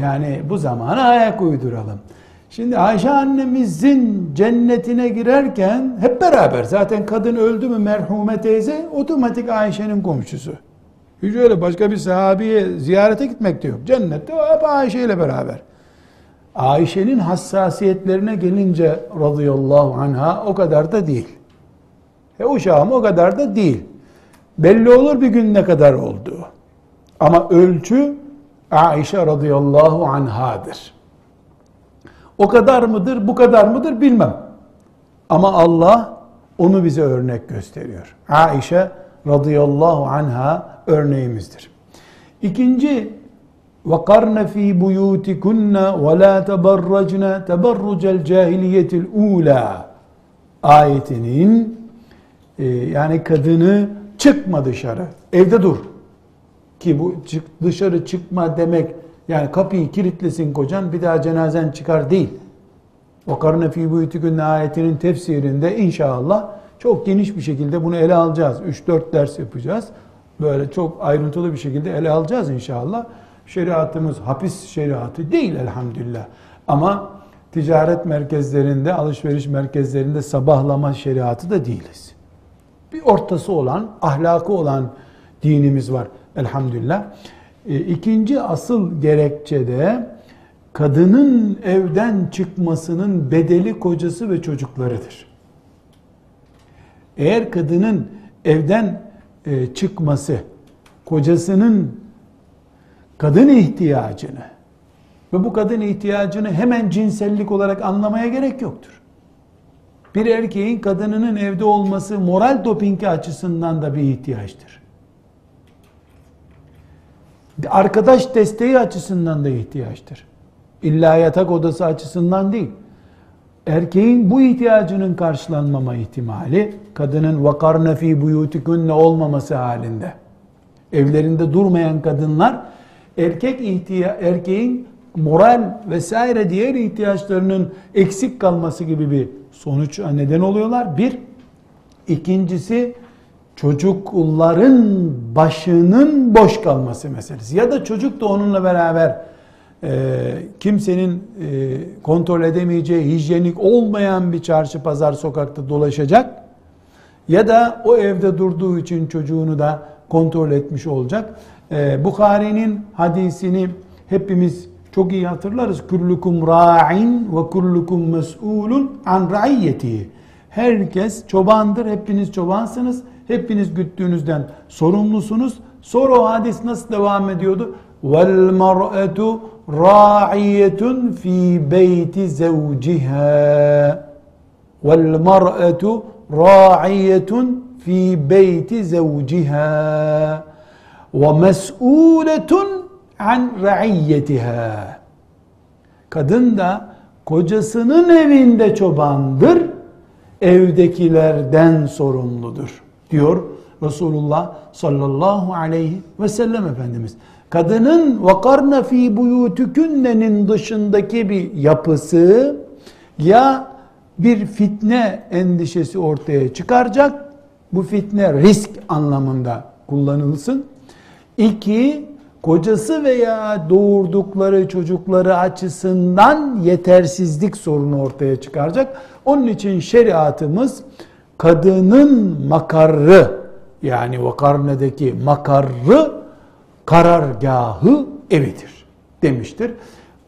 Yani bu zamana ayak uyduralım. Şimdi Ayşe annemizin cennetine girerken hep beraber zaten kadın öldü mü merhume teyze otomatik Ayşe'nin komşusu. Hiç öyle başka bir sahabiye ziyarete gitmek de yok. Cennette hep Ayşe ile beraber. Ayşe'nin hassasiyetlerine gelince radıyallahu anha o kadar da değil. E uşağım o kadar da değil. Belli olur bir gün ne kadar oldu. Ama ölçü Aişe radıyallahu anhadır. O kadar mıdır, bu kadar mıdır bilmem. Ama Allah onu bize örnek gösteriyor. Aişe radıyallahu anha örneğimizdir. İkinci وَقَرْنَ ف۪ي بُيُوتِكُنَّ وَلَا تَبَرَّجْنَ تَبَرُّجَ الْجَاهِلِيَّةِ الْعُولَى ayetinin e, yani kadını çıkma dışarı, evde dur. Ki bu çık, dışarı çıkma demek yani kapıyı kilitlesin kocan bir daha cenazen çıkar değil. O karne fi buyutikünne ayetinin tefsirinde inşallah çok geniş bir şekilde bunu ele alacağız. 3-4 ders yapacağız. Böyle çok ayrıntılı bir şekilde ele alacağız inşallah. Şeriatımız hapis şeriatı değil elhamdülillah. Ama ticaret merkezlerinde, alışveriş merkezlerinde sabahlama şeriatı da değiliz. Bir ortası olan, ahlakı olan dinimiz var elhamdülillah. E, ikinci asıl gerekçe de kadının evden çıkmasının bedeli kocası ve çocuklarıdır. Eğer kadının evden e, çıkması kocasının kadın ihtiyacını ve bu kadın ihtiyacını hemen cinsellik olarak anlamaya gerek yoktur. Bir erkeğin kadınının evde olması moral dopingi açısından da bir ihtiyaçtır. Arkadaş desteği açısından da ihtiyaçtır. İlla yatak odası açısından değil. Erkeğin bu ihtiyacının karşılanmama ihtimali kadının vakarne fi buyutikunne olmaması halinde. Evlerinde durmayan kadınlar erkek ihtiya erkeğin moral vesaire diğer ihtiyaçlarının eksik kalması gibi bir sonuç neden oluyorlar. Bir, ikincisi çocukların başının boş kalması meselesi. Ya da çocuk da onunla beraber e, kimsenin e, kontrol edemeyeceği hijyenik olmayan bir çarşı pazar sokakta dolaşacak. Ya da o evde durduğu için çocuğunu da kontrol etmiş olacak. E, Bukhari'nin hadisini hepimiz çok iyi hatırlarız. Kullukum ra'in ve kullukum mes'ulun an ra'iyyetihi. Herkes çobandır, hepiniz çobansınız. Hepiniz güttüğünüzden sorumlusunuz. Sonra o hadis nasıl devam ediyordu? Vel mar'etu ra'iyetun fi beyti zevciha. Vel mar'etu ra'iyetun fi beyti zevciha. Ve mes'uletun an ra'iyyetiha. Kadın da kocasının evinde çobandır, evdekilerden sorumludur diyor Resulullah sallallahu aleyhi ve sellem Efendimiz. Kadının vakarna fi buyutukünnenin dışındaki bir yapısı ya bir fitne endişesi ortaya çıkaracak, bu fitne risk anlamında kullanılsın. İki, kocası veya doğurdukları çocukları açısından yetersizlik sorunu ortaya çıkaracak. Onun için şeriatımız kadının makarrı yani vakarnedeki makarrı karargahı evidir demiştir.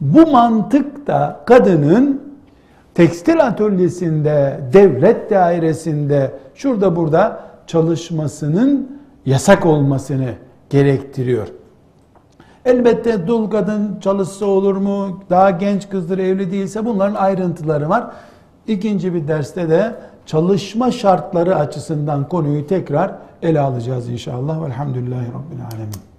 Bu mantık da kadının tekstil atölyesinde, devlet dairesinde, şurada burada çalışmasının yasak olmasını gerektiriyor. Elbette dul kadın çalışsa olur mu? Daha genç kızdır evli değilse bunların ayrıntıları var. İkinci bir derste de çalışma şartları açısından konuyu tekrar ele alacağız inşallah. Velhamdülillahi Rabbil Alemin.